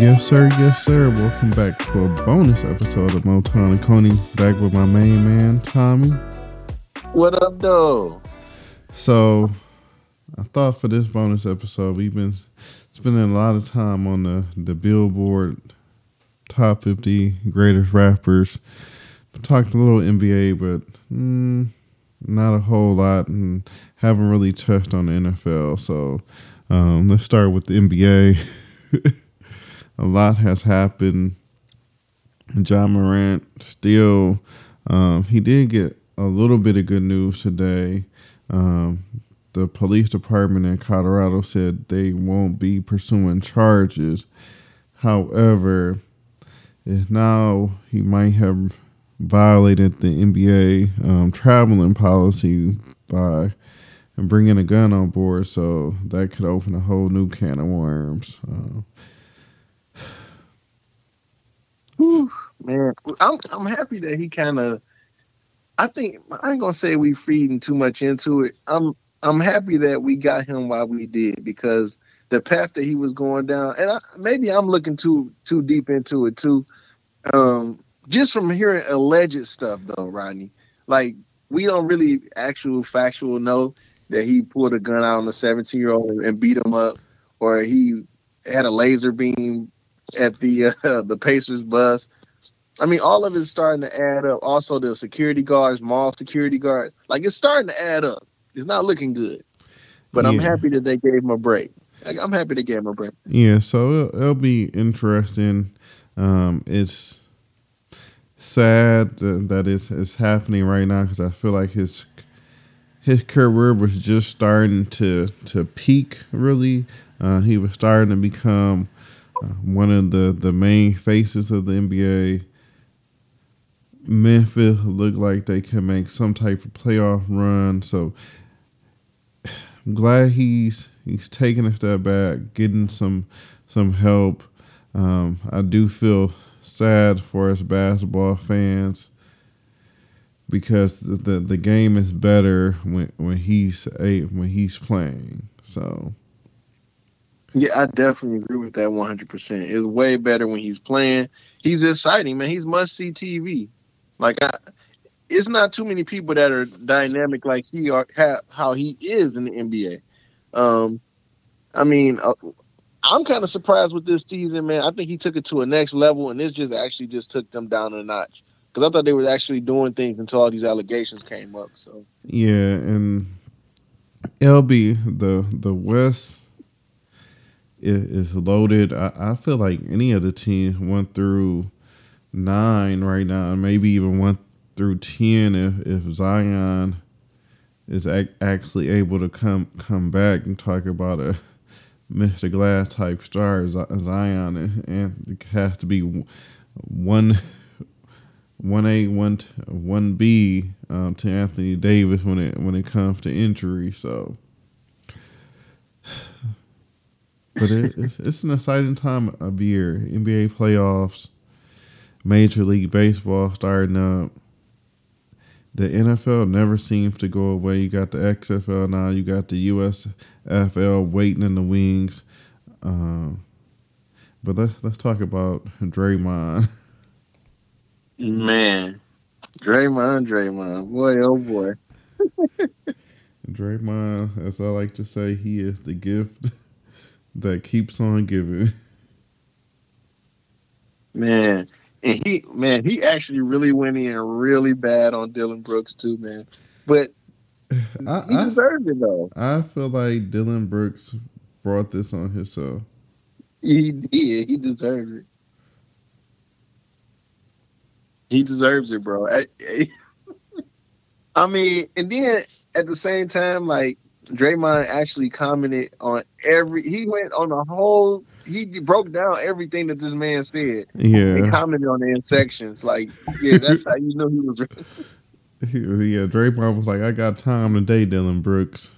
Yes, sir. Yes, sir. Welcome back to a bonus episode of Motown and Coney. Back with my main man, Tommy. What up, though? So, I thought for this bonus episode, we've been spending a lot of time on the, the Billboard top 50 greatest rappers. We talked a little NBA, but mm, not a whole lot, and haven't really touched on the NFL. So, um, let's start with the NBA. a lot has happened. Ja Morant still, um, he did get a little bit of good news today. Um, the police department in Colorado said they won't be pursuing charges. However, if now he might have violated the NBA um, traveling policy by bringing a gun on board, so that could open a whole new can of worms. Uh, man, I'm I'm happy that he kind of. I think I ain't gonna say we feeding too much into it. I'm I'm happy that we got him while we did because the path that he was going down, and I, maybe I'm looking too too deep into it too. Um, just from hearing alleged stuff though, Rodney, like we don't really actual factual know that he pulled a gun out on a 17 year old and beat him up, or he had a laser beam at the uh, the Pacers bus. I mean, all of it's starting to add up. Also, the security guards, mall security guards, like it's starting to add up. It's not looking good, but yeah. I'm happy that they gave him a break. I'm happy they gave him a break. Yeah, so it'll, it'll be interesting. Um, it's sad that, it's, it's happening right now because I feel like his his career was just starting to to peak. Really, uh, he was starting to become one of the the main faces of the NBA. Memphis looked like they could make some type of playoff run. So I'm glad he's he's taking a step back, getting some some help. Um, I do feel sad for us basketball fans because the, the, the game is better when when he's a when he's playing. So yeah, I definitely agree with that 100%. It's way better when he's playing. He's exciting, man. He's must see TV. Like I, it's not too many people that are dynamic like he are how he is in the NBA. Um, I mean, uh, I'm kind of surprised with this season, man. I think he took it to a next level, and this just actually just took them down a notch. Because I thought they were actually doing things until all these allegations came up. So yeah, and LB the the West is, loaded. I, I feel like any of the teams went through nine right now, maybe even went through ten if if Zion is ac- actually able to come come back and talk about a Mr. Glass type star Zion, and, and it has to be one one A one one B um, to Anthony Davis when it when it comes to injury. So, but it, it's it's an exciting time of year. NBA playoffs, Major League Baseball starting up. The NFL never seems to go away. You got the XFL now. You got the USFL waiting in the wings. Um, but let's let's talk about Draymond. Man, Draymond, Draymond, boy, oh boy. Draymond, as I like to say, he is the gift that keeps on giving. Man, and he, man, he actually really went in really bad on Dillon Brooks too, man. But I, he deserved I, it though. I feel like Dillon Brooks brought this on himself. He did. He deserved it. He deserves it, bro. I, I mean, and then at the same time, like Draymond actually commented on every. He went on the whole. He broke down everything that this man said. Yeah. And commented on the in sections. Like, yeah, that's how you know he was. Real. Yeah, Draymond was like, "I got time today, Dillon Brooks."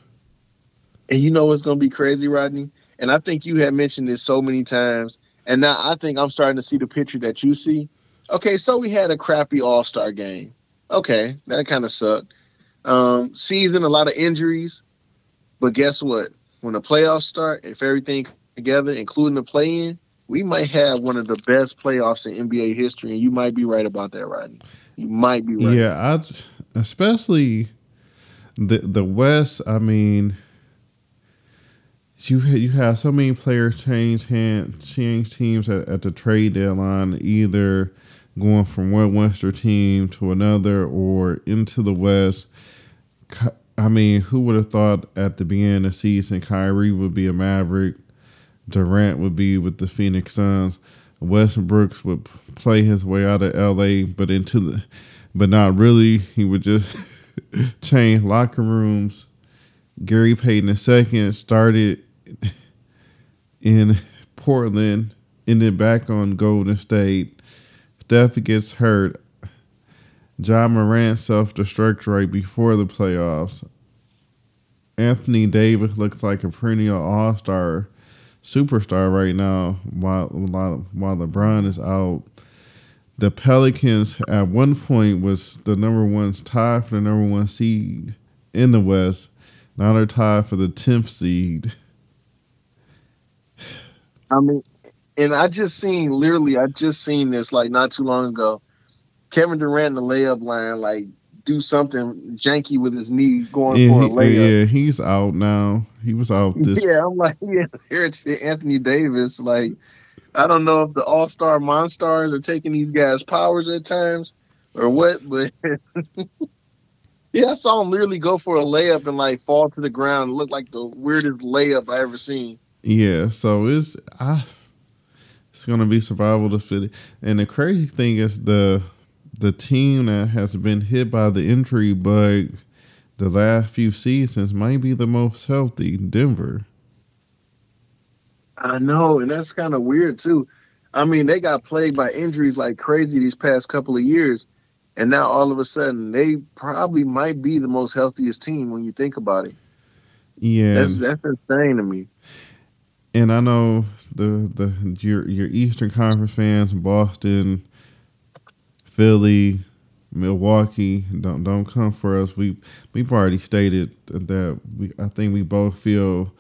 And you know what's gonna be crazy, Rodney? And I think you had mentioned this so many times, and now I think I'm starting to see the picture that you see. Okay, so we had a crappy All Star game. Okay, that kind of sucked. Um, season, a lot of injuries, but guess what? When the playoffs start, if everything together, including the play-in, we might have one of the best playoffs in NBA history, and you might be right about that, Rodney. You might be right. Yeah, I especially the the West. I mean, you you have so many players change hands, change teams at, at the trade deadline, either going from one Western team to another or into the West. I mean, who would have thought at the beginning of the season Kyrie would be a Maverick, Durant would be with the Phoenix Suns, Westbrooks would play his way out of LA, but into the, but not really. He would just change locker rooms. Gary Payton II started in Portland, ended back on Golden State. Steph gets hurt. Ja Morant self destruct right before the playoffs. Anthony Davis looks like a perennial all star superstar right now while while LeBron is out. The Pelicans at one point was the number one tied for the number one seed in the West. Now they're tied for the tenth seed. I mean, and I just seen literally, I just seen this like not too long ago. Kevin Durant in the layup line, like do something janky with his knee going yeah, for a layup. Yeah, he's out now. He was out this. Yeah, I'm like, yeah, here's Anthony Davis. Like, I don't know if the All Star Monstars are taking these guys' powers at times or what, but yeah, I saw him literally go for a layup and like fall to the ground. It looked like the weirdest layup I ever seen. Yeah, so it's I it's gonna be survival to fit. And the crazy thing is the the team that has been hit by the injury bug the last few seasons might be the most healthy, Denver. I know, and that's kind of weird too. I mean, they got plagued by injuries like crazy these past couple of years, and now all of a sudden they probably might be the most healthiest team when you think about it. Yeah, that's that's insane to me and I know the the your your Eastern Conference fans, Boston, Philly, Milwaukee, don't don't come for us. We we've already stated that we I think we both feel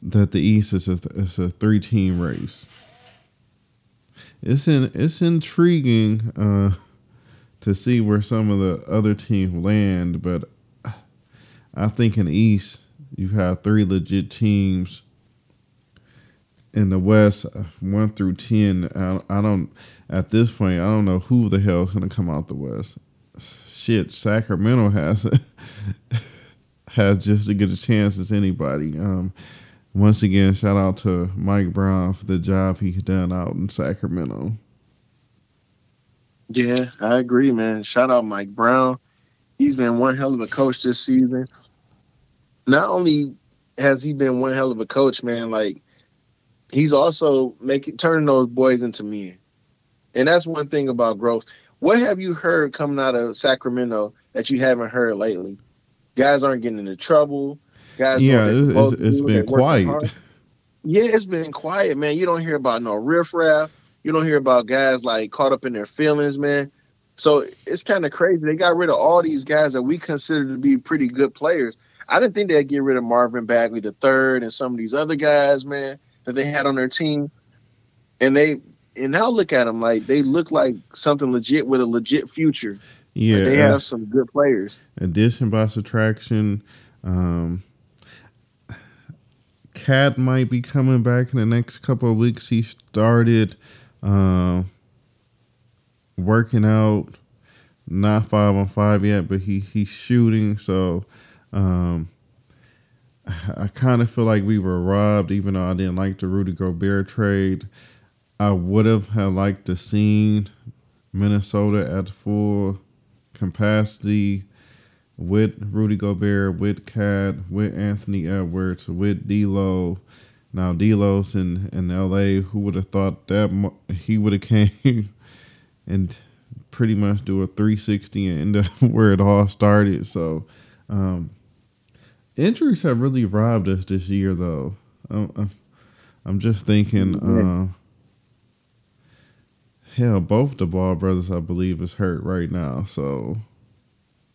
that the East is a is a three team race. It's in it's intriguing uh, to see where some of the other teams land, but I think in the East you have three legit teams in the West, uh, one through ten, I, I, don't. At this point, I don't know who the hell is going to come out the West. Shit, Sacramento has has just as good a chance as anybody. Um, once again, shout out to Mike Brown for the job he's done out in Sacramento. Yeah, I agree, man. Shout out Mike Brown. He's been one hell of a coach this season. Not only has he been one hell of a coach, man, like he's also making turning those boys into men. And that's one thing about growth. What have you heard coming out of Sacramento that you haven't heard lately? Guys aren't getting into trouble. Guys, yeah, it's, it's, it's been quiet. Yeah, it's been quiet, man. You don't hear about no riffraff. You don't hear about guys like caught up in their feelings, man. So it's kind of crazy. They got rid of all these guys that we consider to be pretty good players. I didn't think they'd get rid of Marvin Bagley the third and some of these other guys, man that they had on their team, and they and now look at them like they look like something legit with a legit future. Yeah, like they have some good players. Addition by subtraction. Um, KAT might be coming back in the next couple of weeks. He started uh, working out, not five on five yet, but he he's shooting. So um, I kind of feel like we were robbed, even though I didn't like the Rudy Gobert trade. I would have had liked to seen Minnesota at full capacity with Rudy Gobert, with KAT, with Anthony Edwards, with D'Lo. Now D'Lo's in in L.A. Who would have thought that he would have came and pretty much do a 360 and end up where it all started. So. Um, Injuries have really robbed us this year, though. I'm, I'm just thinking, uh, hell, both the Ball brothers, I believe, is hurt right now. So,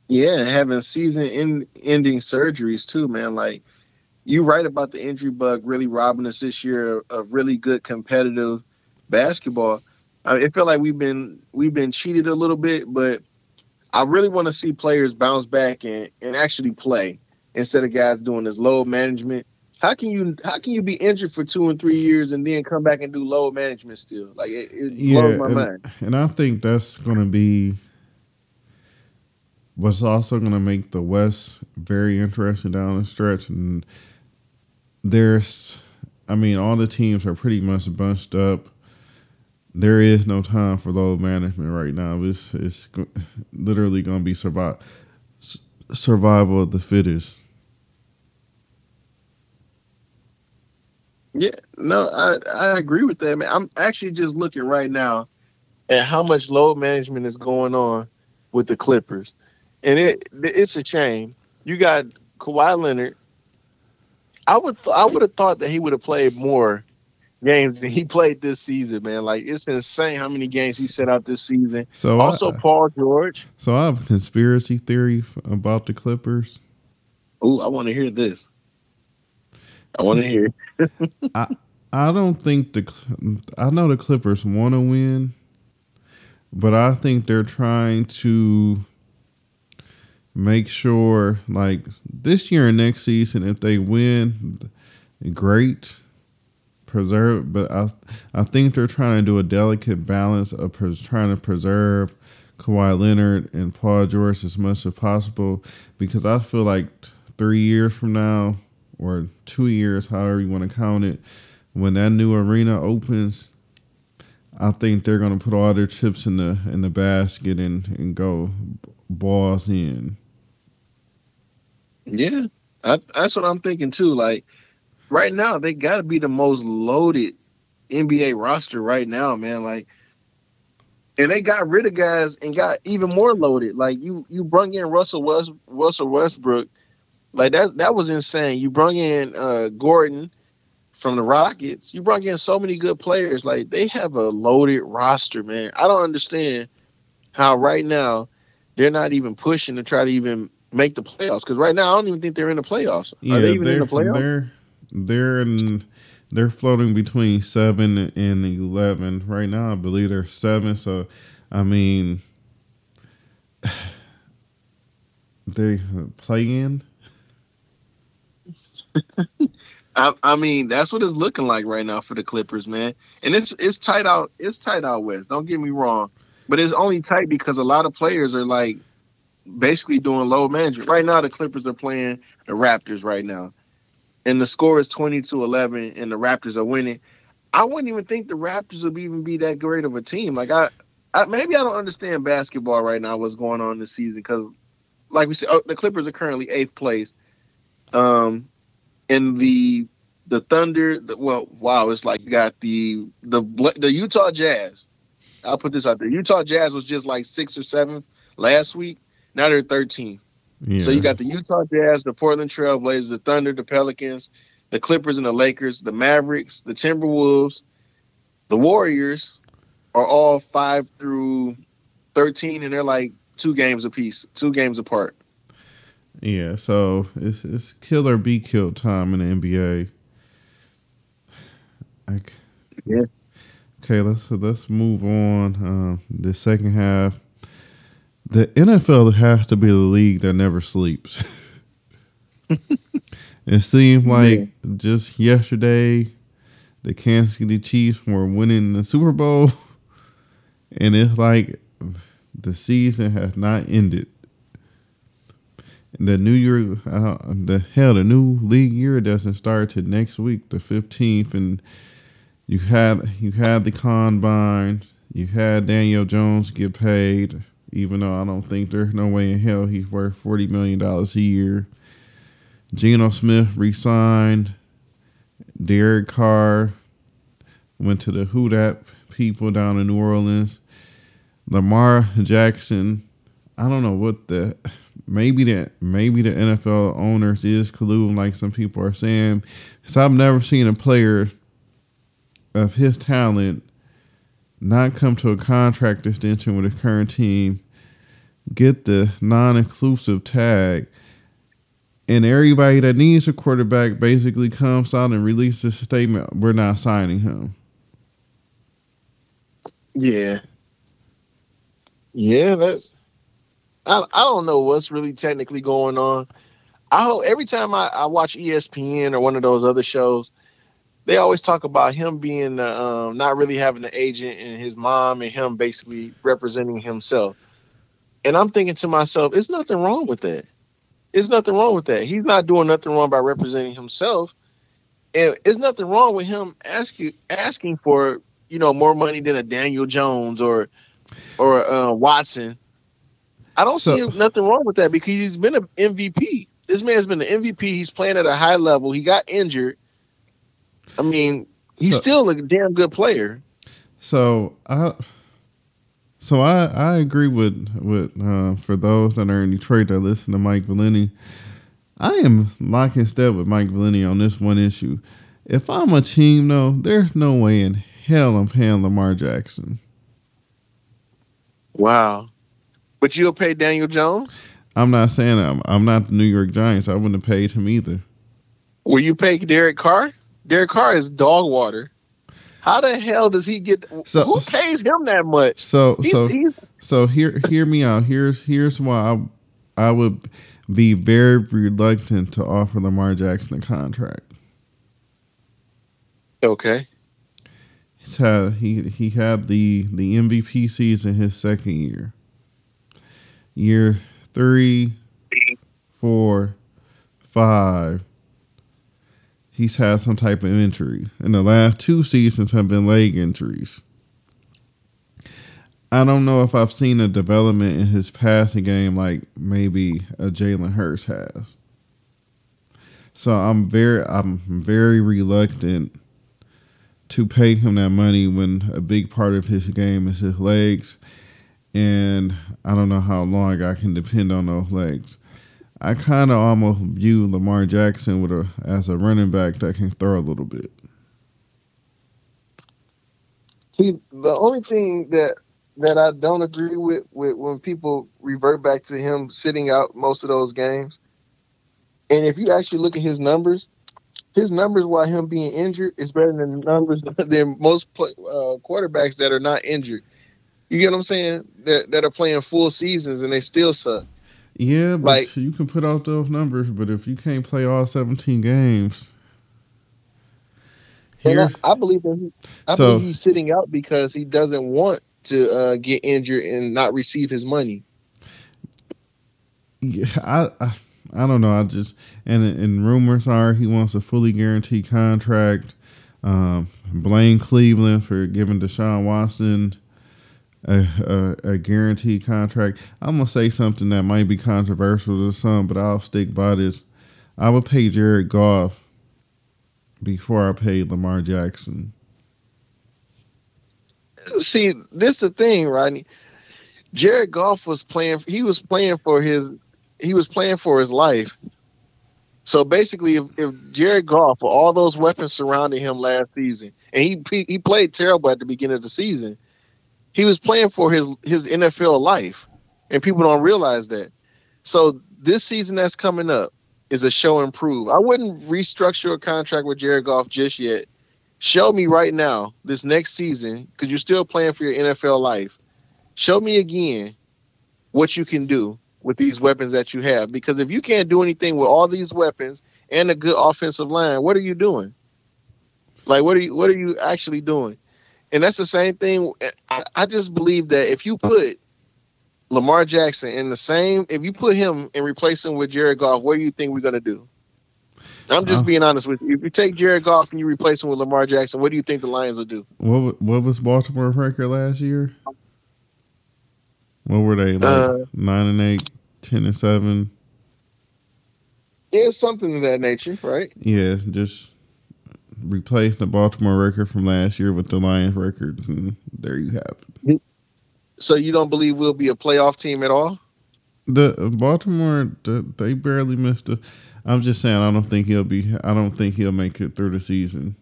yeah, having season-ending surgeries too, man. Like you right about the injury bug really robbing us this year of really good competitive basketball. I, mean, it felt like we've been we've been cheated a little bit, but I really want to see players bounce back and, and actually play instead of guys doing this load management. How can you how can you be injured for two and three years and then come back and do load management still? Like it, it yeah, blows my and, mind. And I think that's going to be what's also going to make the West very interesting down the stretch. And there's, I mean, all the teams are pretty much bunched up. There is no time for load management right now. It's it's literally going to be survive survival of the fittest. Yeah, no, I I agree with that, man. I'm actually just looking right now at how much load management is going on with the Clippers, and it it's a shame. You got Kawhi Leonard. I would th- I would have thought that he would have played more games than he played this season, man. Like it's insane how many games he set out this season. So also I, Paul George. So I have a conspiracy theory about the Clippers. Oh, I want to hear this. I want to hear. I I don't think the I know the Clippers want to win, but I think they're trying to make sure like this year and next season if they win, great, preserve. But I I think they're trying to do a delicate balance of pres- trying to preserve Kawhi Leonard and Paul George as much as possible because I feel like three years from now or two years, however you want to count it, when that new arena opens, I think they're gonna put all their chips in the in the basket and and go balls in. Yeah, I, that's what I'm thinking too. Like right now, they got to be the most loaded NBA roster right now, man. Like, and they got rid of guys and got even more loaded. Like you, you brought in Russell West, Russell Westbrook, like that that was insane. You brought in uh, Gordon from the Rockets. You brought in so many good players. Like they have a loaded roster, man. I don't understand how right now they're not even pushing to try to even make the playoffs. Because right now I don't even think they're in the playoffs. Yeah, Are they even in the playoffs? They're they're in, they're floating between seven and eleven right now. I believe they're seven. So I mean, they play in. I, I, mean, that's what it's looking like right now for the Clippers, man. And it's it's tight out. It's tight out west. Don't get me wrong, but it's only tight because a lot of players are like basically doing load management. Right now, the Clippers are playing the Raptors right now, and the score is twenty to eleven, and the Raptors are winning. I wouldn't even think the Raptors would even be that great of a team. Like I, I maybe I don't understand basketball right now. What's going on this season? Because, like we said, oh, the Clippers are currently eighth place. Um, in the the Thunder. The, well, wow, it's like you got the the the Utah Jazz. I'll put this out there. Utah Jazz was just like six or seven last week. Now they're 13. Yeah. So you got the Utah Jazz, the Portland Trail Blazers, the Thunder, the Pelicans, the Clippers and the Lakers, the Mavericks, the Timberwolves, the Warriors are all five through 13, and they're like two games apiece, two games apart. Yeah, so it's it's kill or be killed time in the NBA. Like, yeah. Okay, let's let's move on. Uh, the second half, the NFL has to be the league that never sleeps. it seemed like yeah. just yesterday, the Kansas City Chiefs were winning the Super Bowl, and it's like the season has not ended the new year, uh, the hell, the new league year doesn't start till next week, the fifteenth, and you had you had the combine, you had Daniel Jones get paid, even though I don't think there's no way in hell he's worth forty million dollars a year. Geno Smith resigned. Derek Carr went to the Who Dat people down in New Orleans. Lamar Jackson, I don't know what the maybe that maybe the NFL owners is colluding like some people are saying. So I've never seen a player of his talent not come to a contract extension with his current team, get the non-exclusive tag, and everybody that needs a quarterback basically comes out and releases a statement: "We're not signing him." Yeah. Yeah, that's. I I don't know what's really technically going on. I hope every time I, I watch ESPN or one of those other shows, they always talk about him being uh, um, not really having an agent and his mom and him basically representing himself. And I'm thinking to myself, there's nothing wrong with that. There's nothing wrong with that. He's not doing nothing wrong by representing himself. And there's nothing wrong with him asking asking for, you know, more money than a Daniel Jones or or uh, Watson. I don't So- see nothing wrong with that because he's been an MVP. This man's been an MVP. He's playing at a high level. He got injured. I mean, he's So- still a damn good player. So I, so I I agree with with uh, for those that are in Detroit that listen to Mike Valenti. I am lock and step with Mike Valenti on this one issue. If I'm a team, though, there's no way in hell I'm paying Lamar Jackson. Wow. But you'll pay Daniel Jones? I'm not saying I'm I'm not the New York Giants. I wouldn't have paid him either. Will you pay Derek Carr? Derek Carr is dog water. How the hell does he get? So- who pays him that much? So He's, so he's, So hear hear me out. Here's here's why I I would be very reluctant to offer Lamar Jackson a contract. okay. Had he he had the the MVP season his second year. Year three, four, five. He's had some type of injury. And the last two seasons have been leg injuries. I don't know if I've seen a development in his passing game like maybe a Jalen Hurts has. So I'm very I'm very reluctant to pay him that money when a big part of his game is his legs, and I don't know how long I can depend on those legs. I kind of almost view Lamar Jackson with a as a running back that can throw a little bit. See, the only thing that that I don't agree with with when people revert back to him sitting out most of those games, and if you actually look at his numbers, his numbers while him being injured is better than the numbers than most play, uh, quarterbacks that are not injured. You get what I'm saying? That that are playing full seasons and they still suck. Yeah, but Like- you can put out those numbers, but if you can't play all 17 games, And I, I believe that he, I So- believe he's sitting out because he doesn't want to uh, get injured and not receive his money. Yeah, I, I I don't know. I just and and rumors are he wants a fully guaranteed contract. Um, blame Cleveland for giving Deshaun Watson a, a a guaranteed contract. I'm gonna say something that might be controversial to some, but I'll stick by this. I would pay Jared Goff before I paid Lamar Jackson. See, this the thing, Rodney. Jared Goff was playing. He was playing for his. He was playing for his life. So basically, if, if Jared Goff, with all those weapons surrounding him last season, and he he played terrible at the beginning of the season, he was playing for his his NFL life, and people don't realize that. So this season that's coming up is a show and prove. I wouldn't restructure a contract with Jared Goff just yet show me right now this next season because you're still playing for your NFL life. Show me again what you can do with these weapons that you have. Because if you can't do anything with all these weapons and a good offensive line, what are you doing? Like what are you what are you actually doing? And that's the same thing. I, I just believe that if you put Lamar Jackson in the same, if you put him and replace him with Jared Goff, what do you think we're gonna do? I'm just being honest with you. If you take Jared Goff and you replace him with Lamar Jackson, what do you think the Lions will do? What what was Baltimore record last year? What were they like? Uh, nine and eight, ten and seven. It's something of that nature, right? Yeah, just replace the Baltimore record from last year with the Lions record, and there you have it. So you don't believe we'll be a playoff team at all? The Baltimore, the, they barely missed a. I'm just saying, I don't think he'll be. I don't think he'll make it through the season.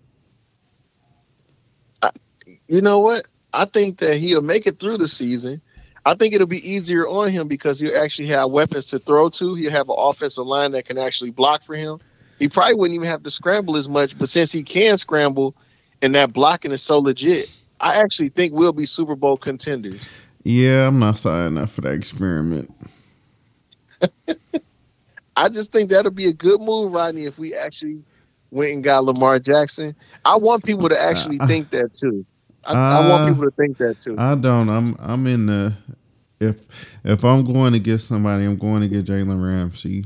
You know what? I think that he'll make it through the season. I think it'll be easier on him because he'll actually have weapons to throw to. He'll have an offensive line that can actually block for him. He probably wouldn't even have to scramble as much, but since he can scramble and that blocking is so legit, I actually think we'll be Super Bowl contenders. Yeah, I'm not signing up for that experiment. I just think that'll be a good move, Rodney, if we actually went and got Lamar Jackson. I want people to actually uh, think that too. I, uh, I, want people to think that too. I don't. I'm I'm in the if if I'm going to get somebody, I'm going to get Jalen Ramsey.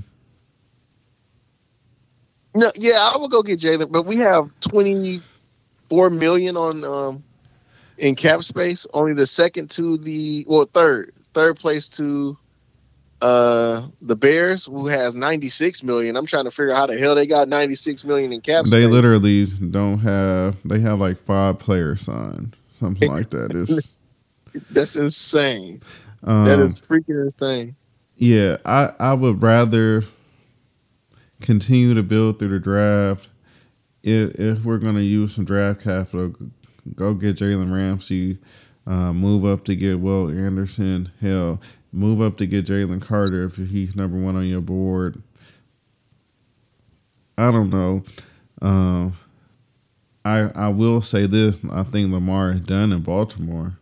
No, yeah, I would go get Jalen, but we have twenty four million on um in cap space. Only the second to the well third third place to uh the Bears, who has 96 million. I'm trying to figure out how the hell they got 96 million in cap. They literally don't have. They have like five players signed, something like that. It's, That's insane. Um, that is freaking insane. Yeah, I I would rather continue to build through the draft. If if we're gonna use some draft capital, go get Jalen Ramsey. Uh, move up to get Will Anderson. Hell, Move up to get Jalen Carter if he's number one on your board. I don't know. Um, I I will say this: I think Lamar is done in Baltimore.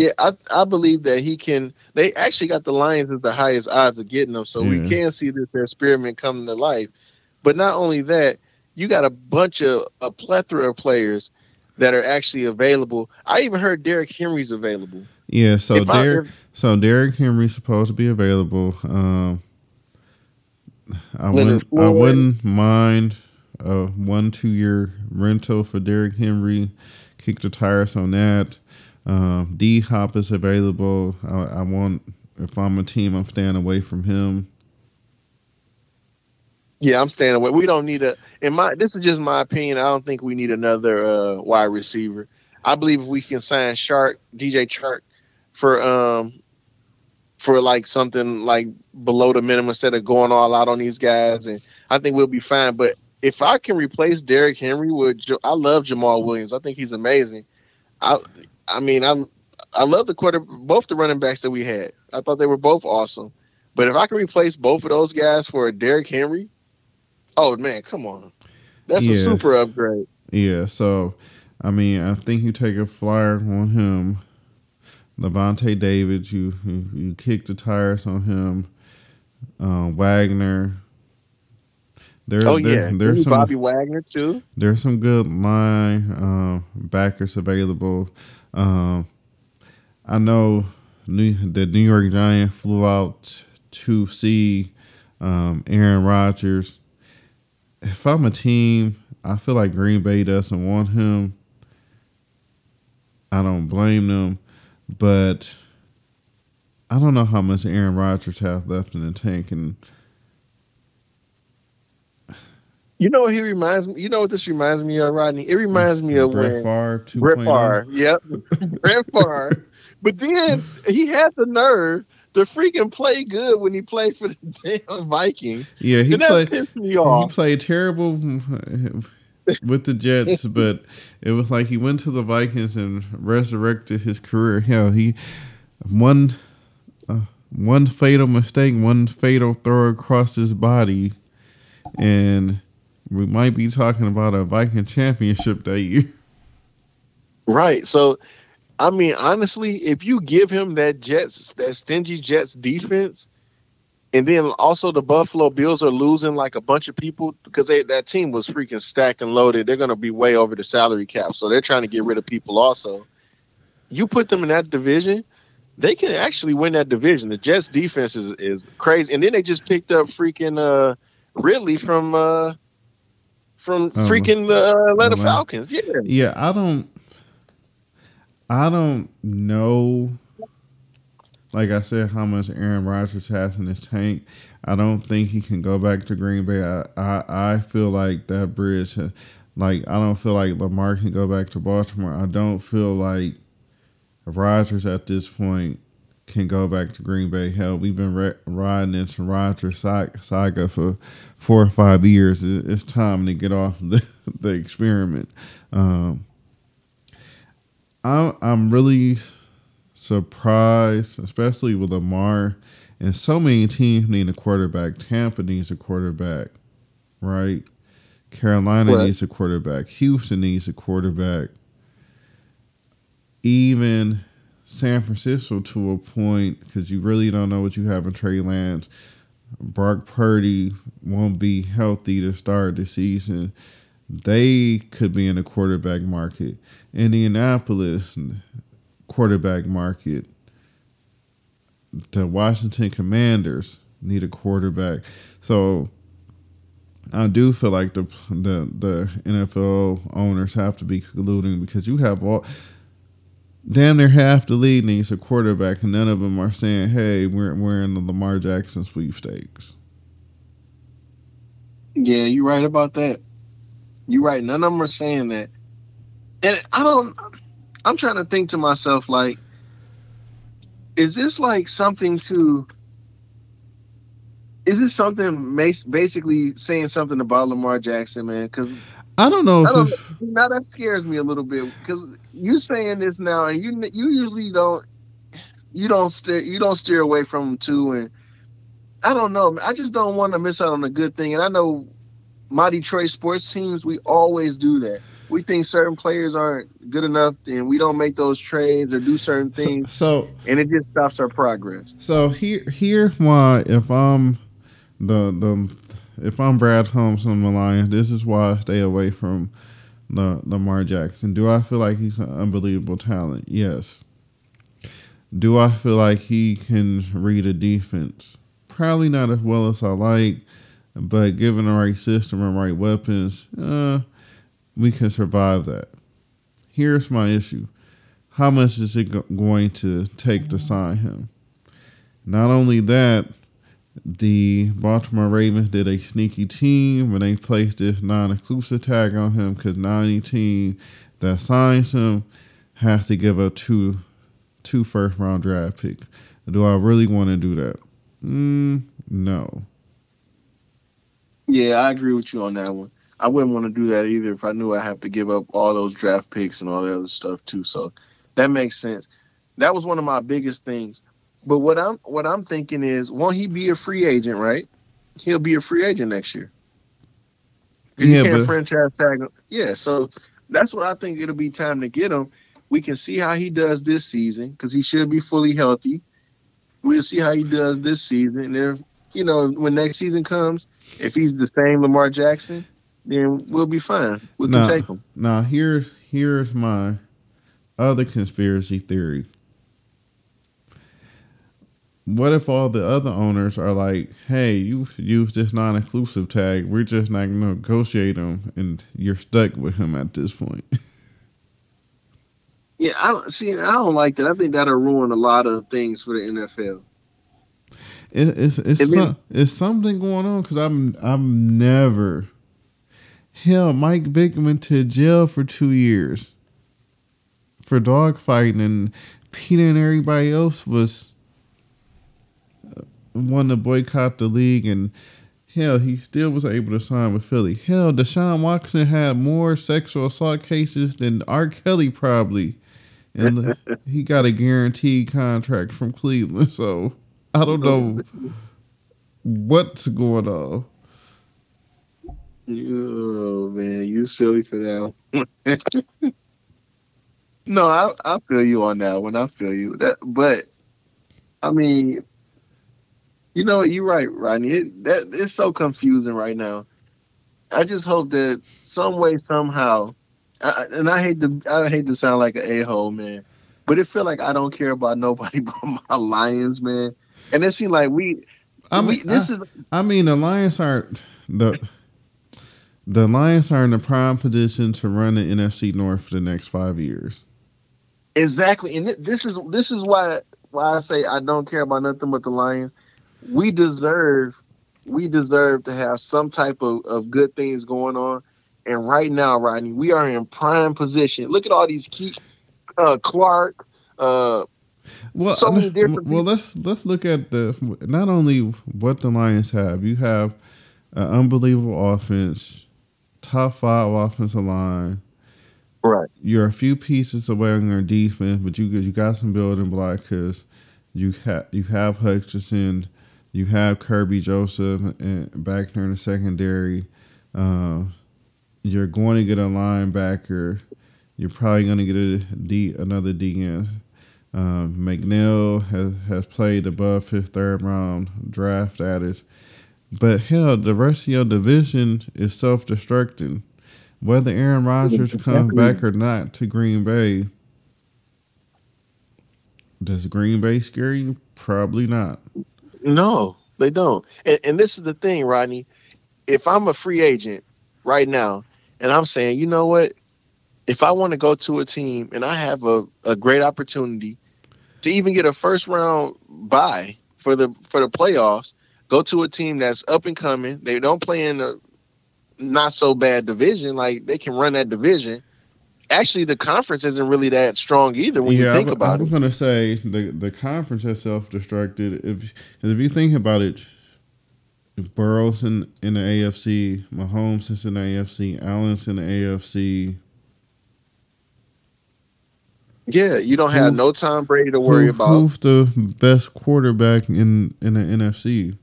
Yeah, I I believe that he can. They actually got the Lions at the highest odds of getting them, so we can see this experiment coming to life. But not only that, you got a bunch of a plethora of players that are actually available. I even heard Derrick Henry's available. Yeah, so if Derrick, I, so Derrick Henry's supposed to be available. Um, I wouldn't, I wouldn't mind a one two year rental for Derrick Henry. Kick the tires on that. Um, D Hop is available. I, I want if I'm a team, I'm staying away from him. Yeah, I'm staying away. We don't need a. In my, this is just my opinion. I don't think we need another uh, wide receiver. I believe if we can sign Chark, DJ Chark, for um for like something like below the minimum instead of going all out on these guys, and I think we'll be fine. But if I can replace Derrick Henry with, I love Jamaal Williams. I think he's amazing. I, I mean, I'm, I love the quarter, both the running backs that we had. I thought they were both awesome. But if I can replace both of those guys for a Derrick Henry, oh man, come on, that's yes. a super upgrade. Yeah. So, I mean, I think you take a flyer on him Lavonte David, you, you, you kick the tires on him. Uh, Wagner. There, oh there, yeah, there's some Bobby Wagner too. There's some good line uh, backers available. Um, I know New, the New York Giants flew out to see um, Aaron Rodgers. If I'm a team, I feel like Green Bay doesn't want him. I don't blame them. But I don't know how much Aaron Rodgers has left in the tank, and you know what he reminds me. You know what this reminds me of, Rodney? It reminds me of Brett when Favre, Brett Favre, yep, Brett Favre. But then he had the nerve to freaking play good when he played for the damn Vikings. Yeah, he played. He played terrible with the Jets, but it was like he went to the Vikings and resurrected his career. Hell, he one uh, one fatal mistake, one fatal throw across his body, and we might be talking about a Viking championship that year. Right. So, I mean, honestly, if you give him that Jets, that stingy Jets defense, and then also the Buffalo Bills are losing like a bunch of people because they, that team was freaking stacked and loaded. They're going to be way over the salary cap, so they're trying to get rid of people. Also, you put them in that division, they can actually win that division. The Jets defense is, is crazy, and then they just picked up freaking uh, Ridley from uh, from oh, freaking the uh, Atlanta oh, Falcons. Yeah, yeah. I don't, I don't know like I said, how much Aaron Rodgers has in his tank. I don't think he can go back to Green Bay. I I, I feel like that bridge, like I don't feel like Lamar can go back to Baltimore. I don't feel like Rodgers at this point can go back to Green Bay. Hell, we've been re- riding this Roger saga for four or five years. It's time to get off the, the experiment. Um, I, I'm really surprised, especially with Lamar. And so many teams need a quarterback. Tampa needs a quarterback, right? Carolina right. needs a quarterback. Houston needs a quarterback. Even San Francisco to a point, because you really don't know what you have in Trey Lance. Brock Purdy won't be healthy to start the season. They could be in the quarterback market. Indianapolis quarterback market. The Washington Commanders need a quarterback. So I do feel like the the the NFL owners have to be colluding because you have all damn near half the league needs a quarterback, and none of them are saying, "Hey, we're we're in the Lamar Jackson sweepstakes." Yeah, you're right about that. You're right. None of them are saying that, and I don't. I'm trying to think to myself like, is this like something to? Is this something basically saying something about Lamar Jackson, man? Because I don't know. I don't, now that scares me a little bit because you saying this now, and you you usually don't you don't steer you don't steer away from them too, and I don't know. I just don't want to miss out on a good thing, and I know my Detroit sports teams we always do that. We think certain players aren't good enough, and we don't make those trades or do certain things. So, so and it just stops our progress. So here here's why if I'm the the if I'm Brad Holmes on the Lions, this is why I stay away from the Lamar Jackson. Do I feel like he's an unbelievable talent? Yes. Do I feel like he can read a defense? Probably not as well as I like, but given the right system and right weapons, uh, we can survive that. Here's my issue. How much is it go- going to take to sign him? Not only that, the Baltimore Ravens did a sneaky team when they placed this non-exclusive tag on him because now any team that signs him has to give up two two first round draft picks. Do I really want to do that? Mm, no. Yeah, I agree with you on that one. I wouldn't want to do that either if I knew I have to give up all those draft picks and all the other stuff too. So that makes sense. That was one of my biggest things. But what I'm what I'm thinking is, won't he be a free agent? Right? He'll be a free agent next year. Yeah, can't but... franchise tag him. Yeah, so that's what I think. It'll be time to get him. We can see how he does this season because he should be fully healthy. We'll see how he does this season. And if you know when next season comes, if he's the same Lamar Jackson, then we'll be fine. We can take him. Now here's here's my other conspiracy theory what if all the other owners are like, "Hey, you use this non-exclusive tag. We're just not going to negotiate them, and you're stuck with him at this point." Yeah, I don't see. I don't like that. I think that'll ruin a lot of things for the NFL. It, it's it's some, it's something going on because I'm I'm never. Hell, Mike Vick went to jail for two years for dogfighting, and PETA and everybody else was wanted to boycott the league, and hell, he still was able to sign with Philly. Hell, Deshaun Watson had more sexual assault cases than R. Kelly probably, and he got a guaranteed contract from Cleveland. So I don't know what's going on. Oh man, you silly for that. no, I I feel you on that one. I feel you. That, but I mean, you know what? You're right, Rodney. It, that it's so confusing right now. I just hope that some way, somehow, I, and I hate to I hate to sound like an a hole, man, but it feel like I don't care about nobody but my Lions, man. And it seems like we, I mean, we, this I, is. I mean, the Lions aren't the. The Lions are in the prime position to run the NFC North for the next five years. Exactly, and this is this is why why I say I don't care about nothing but the Lions we deserve we deserve to have some type of, of good things going on. And right now, Rodney, we are in prime position. Look at all these key uh, Clark, uh, well, so many different. Well, let's let's look at the not only what the Lions have. You have an unbelievable offense, top five offensive line, Right. You're a few pieces away on your defense, but you you got some building blocks because you have you have Hutchinson, you have Kerby Joseph and back there in the secondary. Uh, you're going to get a linebacker. You're probably going to get a D another DN. Um, McNeill has has played above his third round draft status, but hell, the rest of your division is self destructing. Whether Aaron Rodgers comes back or not to Green Bay, does Green Bay scare you? Probably not. No, they don't. And, and this is the thing, Rodney. If I'm a free agent right now, and I'm saying, you know what? If I want to go to a team and I have a, a great opportunity to even get a first round bye for the for the playoffs, go to a team that's up and coming. They don't play in a not so bad division. Like they can run that division. Actually, the conference isn't really that strong either when yeah, you think I, about it. I was it. gonna say the the conference has self destructed. If if you think about it, Burrow's in, in the AFC, Mahomes is in the AFC, Allen's in the AFC. Yeah, you don't have Who- no Tom Brady to worry Who- about. Who's the best quarterback in in the NFC?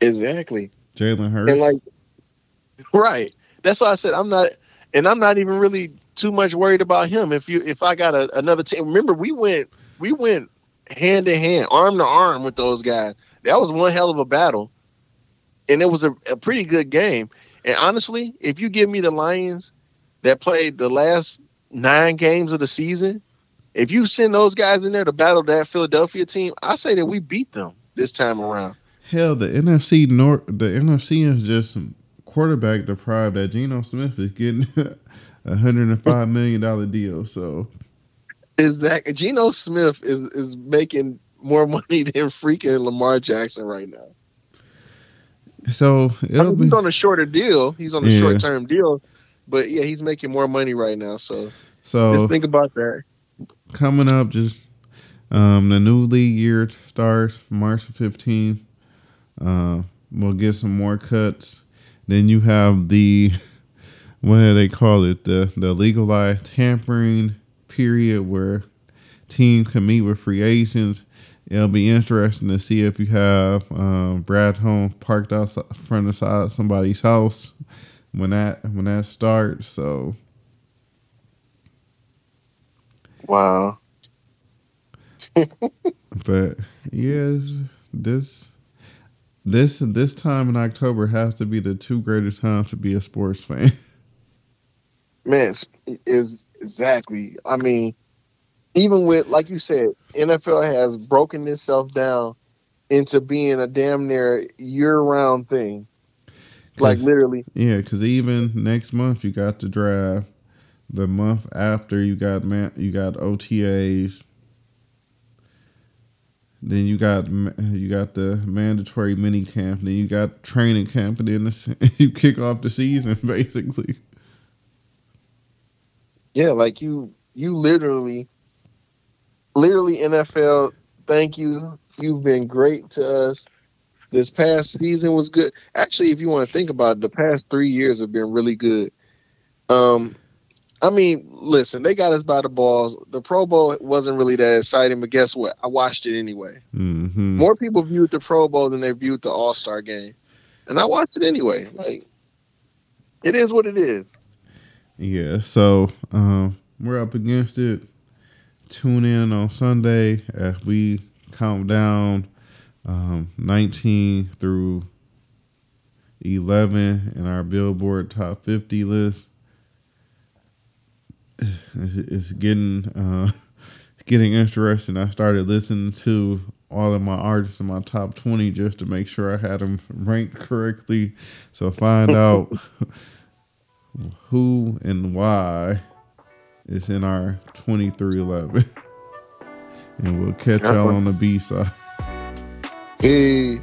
Exactly. Jalen Hurts. And like, right. That's why I said I'm not, and I'm not even really too much worried about him. If you, if I got a, another team, remember we went, we went hand in hand, arm to arm with those guys. That was one hell of a battle, and it was a, a pretty good game. And honestly, if you give me the Lions that played the last nine games of the season, if you send those guys in there to battle that Philadelphia team, I say that we beat them this time around. Hell, the NFC North, the NFC is just quarterback deprived. That Geno Smith is getting a hundred and five million dollar deal. So is that Geno Smith is is making more money than freaking Lamar Jackson right now. so I it'll mean, be he's on a shorter deal. He's on a Yeah. short term deal, but yeah, he's making more money right now. So so just think about that. coming up. Just um, the new league year starts March fifteenth. Uh, we'll get some more cuts. Then you have the what do they call it? The the legalized tampering period where team can meet with free agents. It'll be interesting to see if you have um, Brad Holmes parked outside front of side somebody's house when that when that starts. So Wow. But yes, this this this time in October has to be the two greatest times to be a sports fan. Man, is exactly. I mean, even with like you said, NFL has broken itself down into being a damn near year round thing. Like literally. yeah, because even next month you got the draft. The month after you got man, you got OTAs. Then you got you got the mandatory mini camp. Then you got training camp, and then the, you kick off the season basically. Yeah, like you you literally literally NFL, thank you. You've been great to us. This past season was good. Actually, if you want to think about it, the past three years have been really good. Um I mean, listen, they got us by the balls. The Pro Bowl wasn't really that exciting, but guess what? I watched it anyway. hmm More people viewed the Pro Bowl than they viewed the All Star game. And I watched it anyway. Like it is what it is. Yeah, so um, we're up against it. Tune in on Sunday as we count down um, 19 through 11 in our Billboard Top 50 list. It's, it's getting uh, getting interesting. I started listening to all of my artists in my top 20 just to make sure I had them ranked correctly. So find out who and why is in our 2311. and we'll catch y'all on the B side. Peace.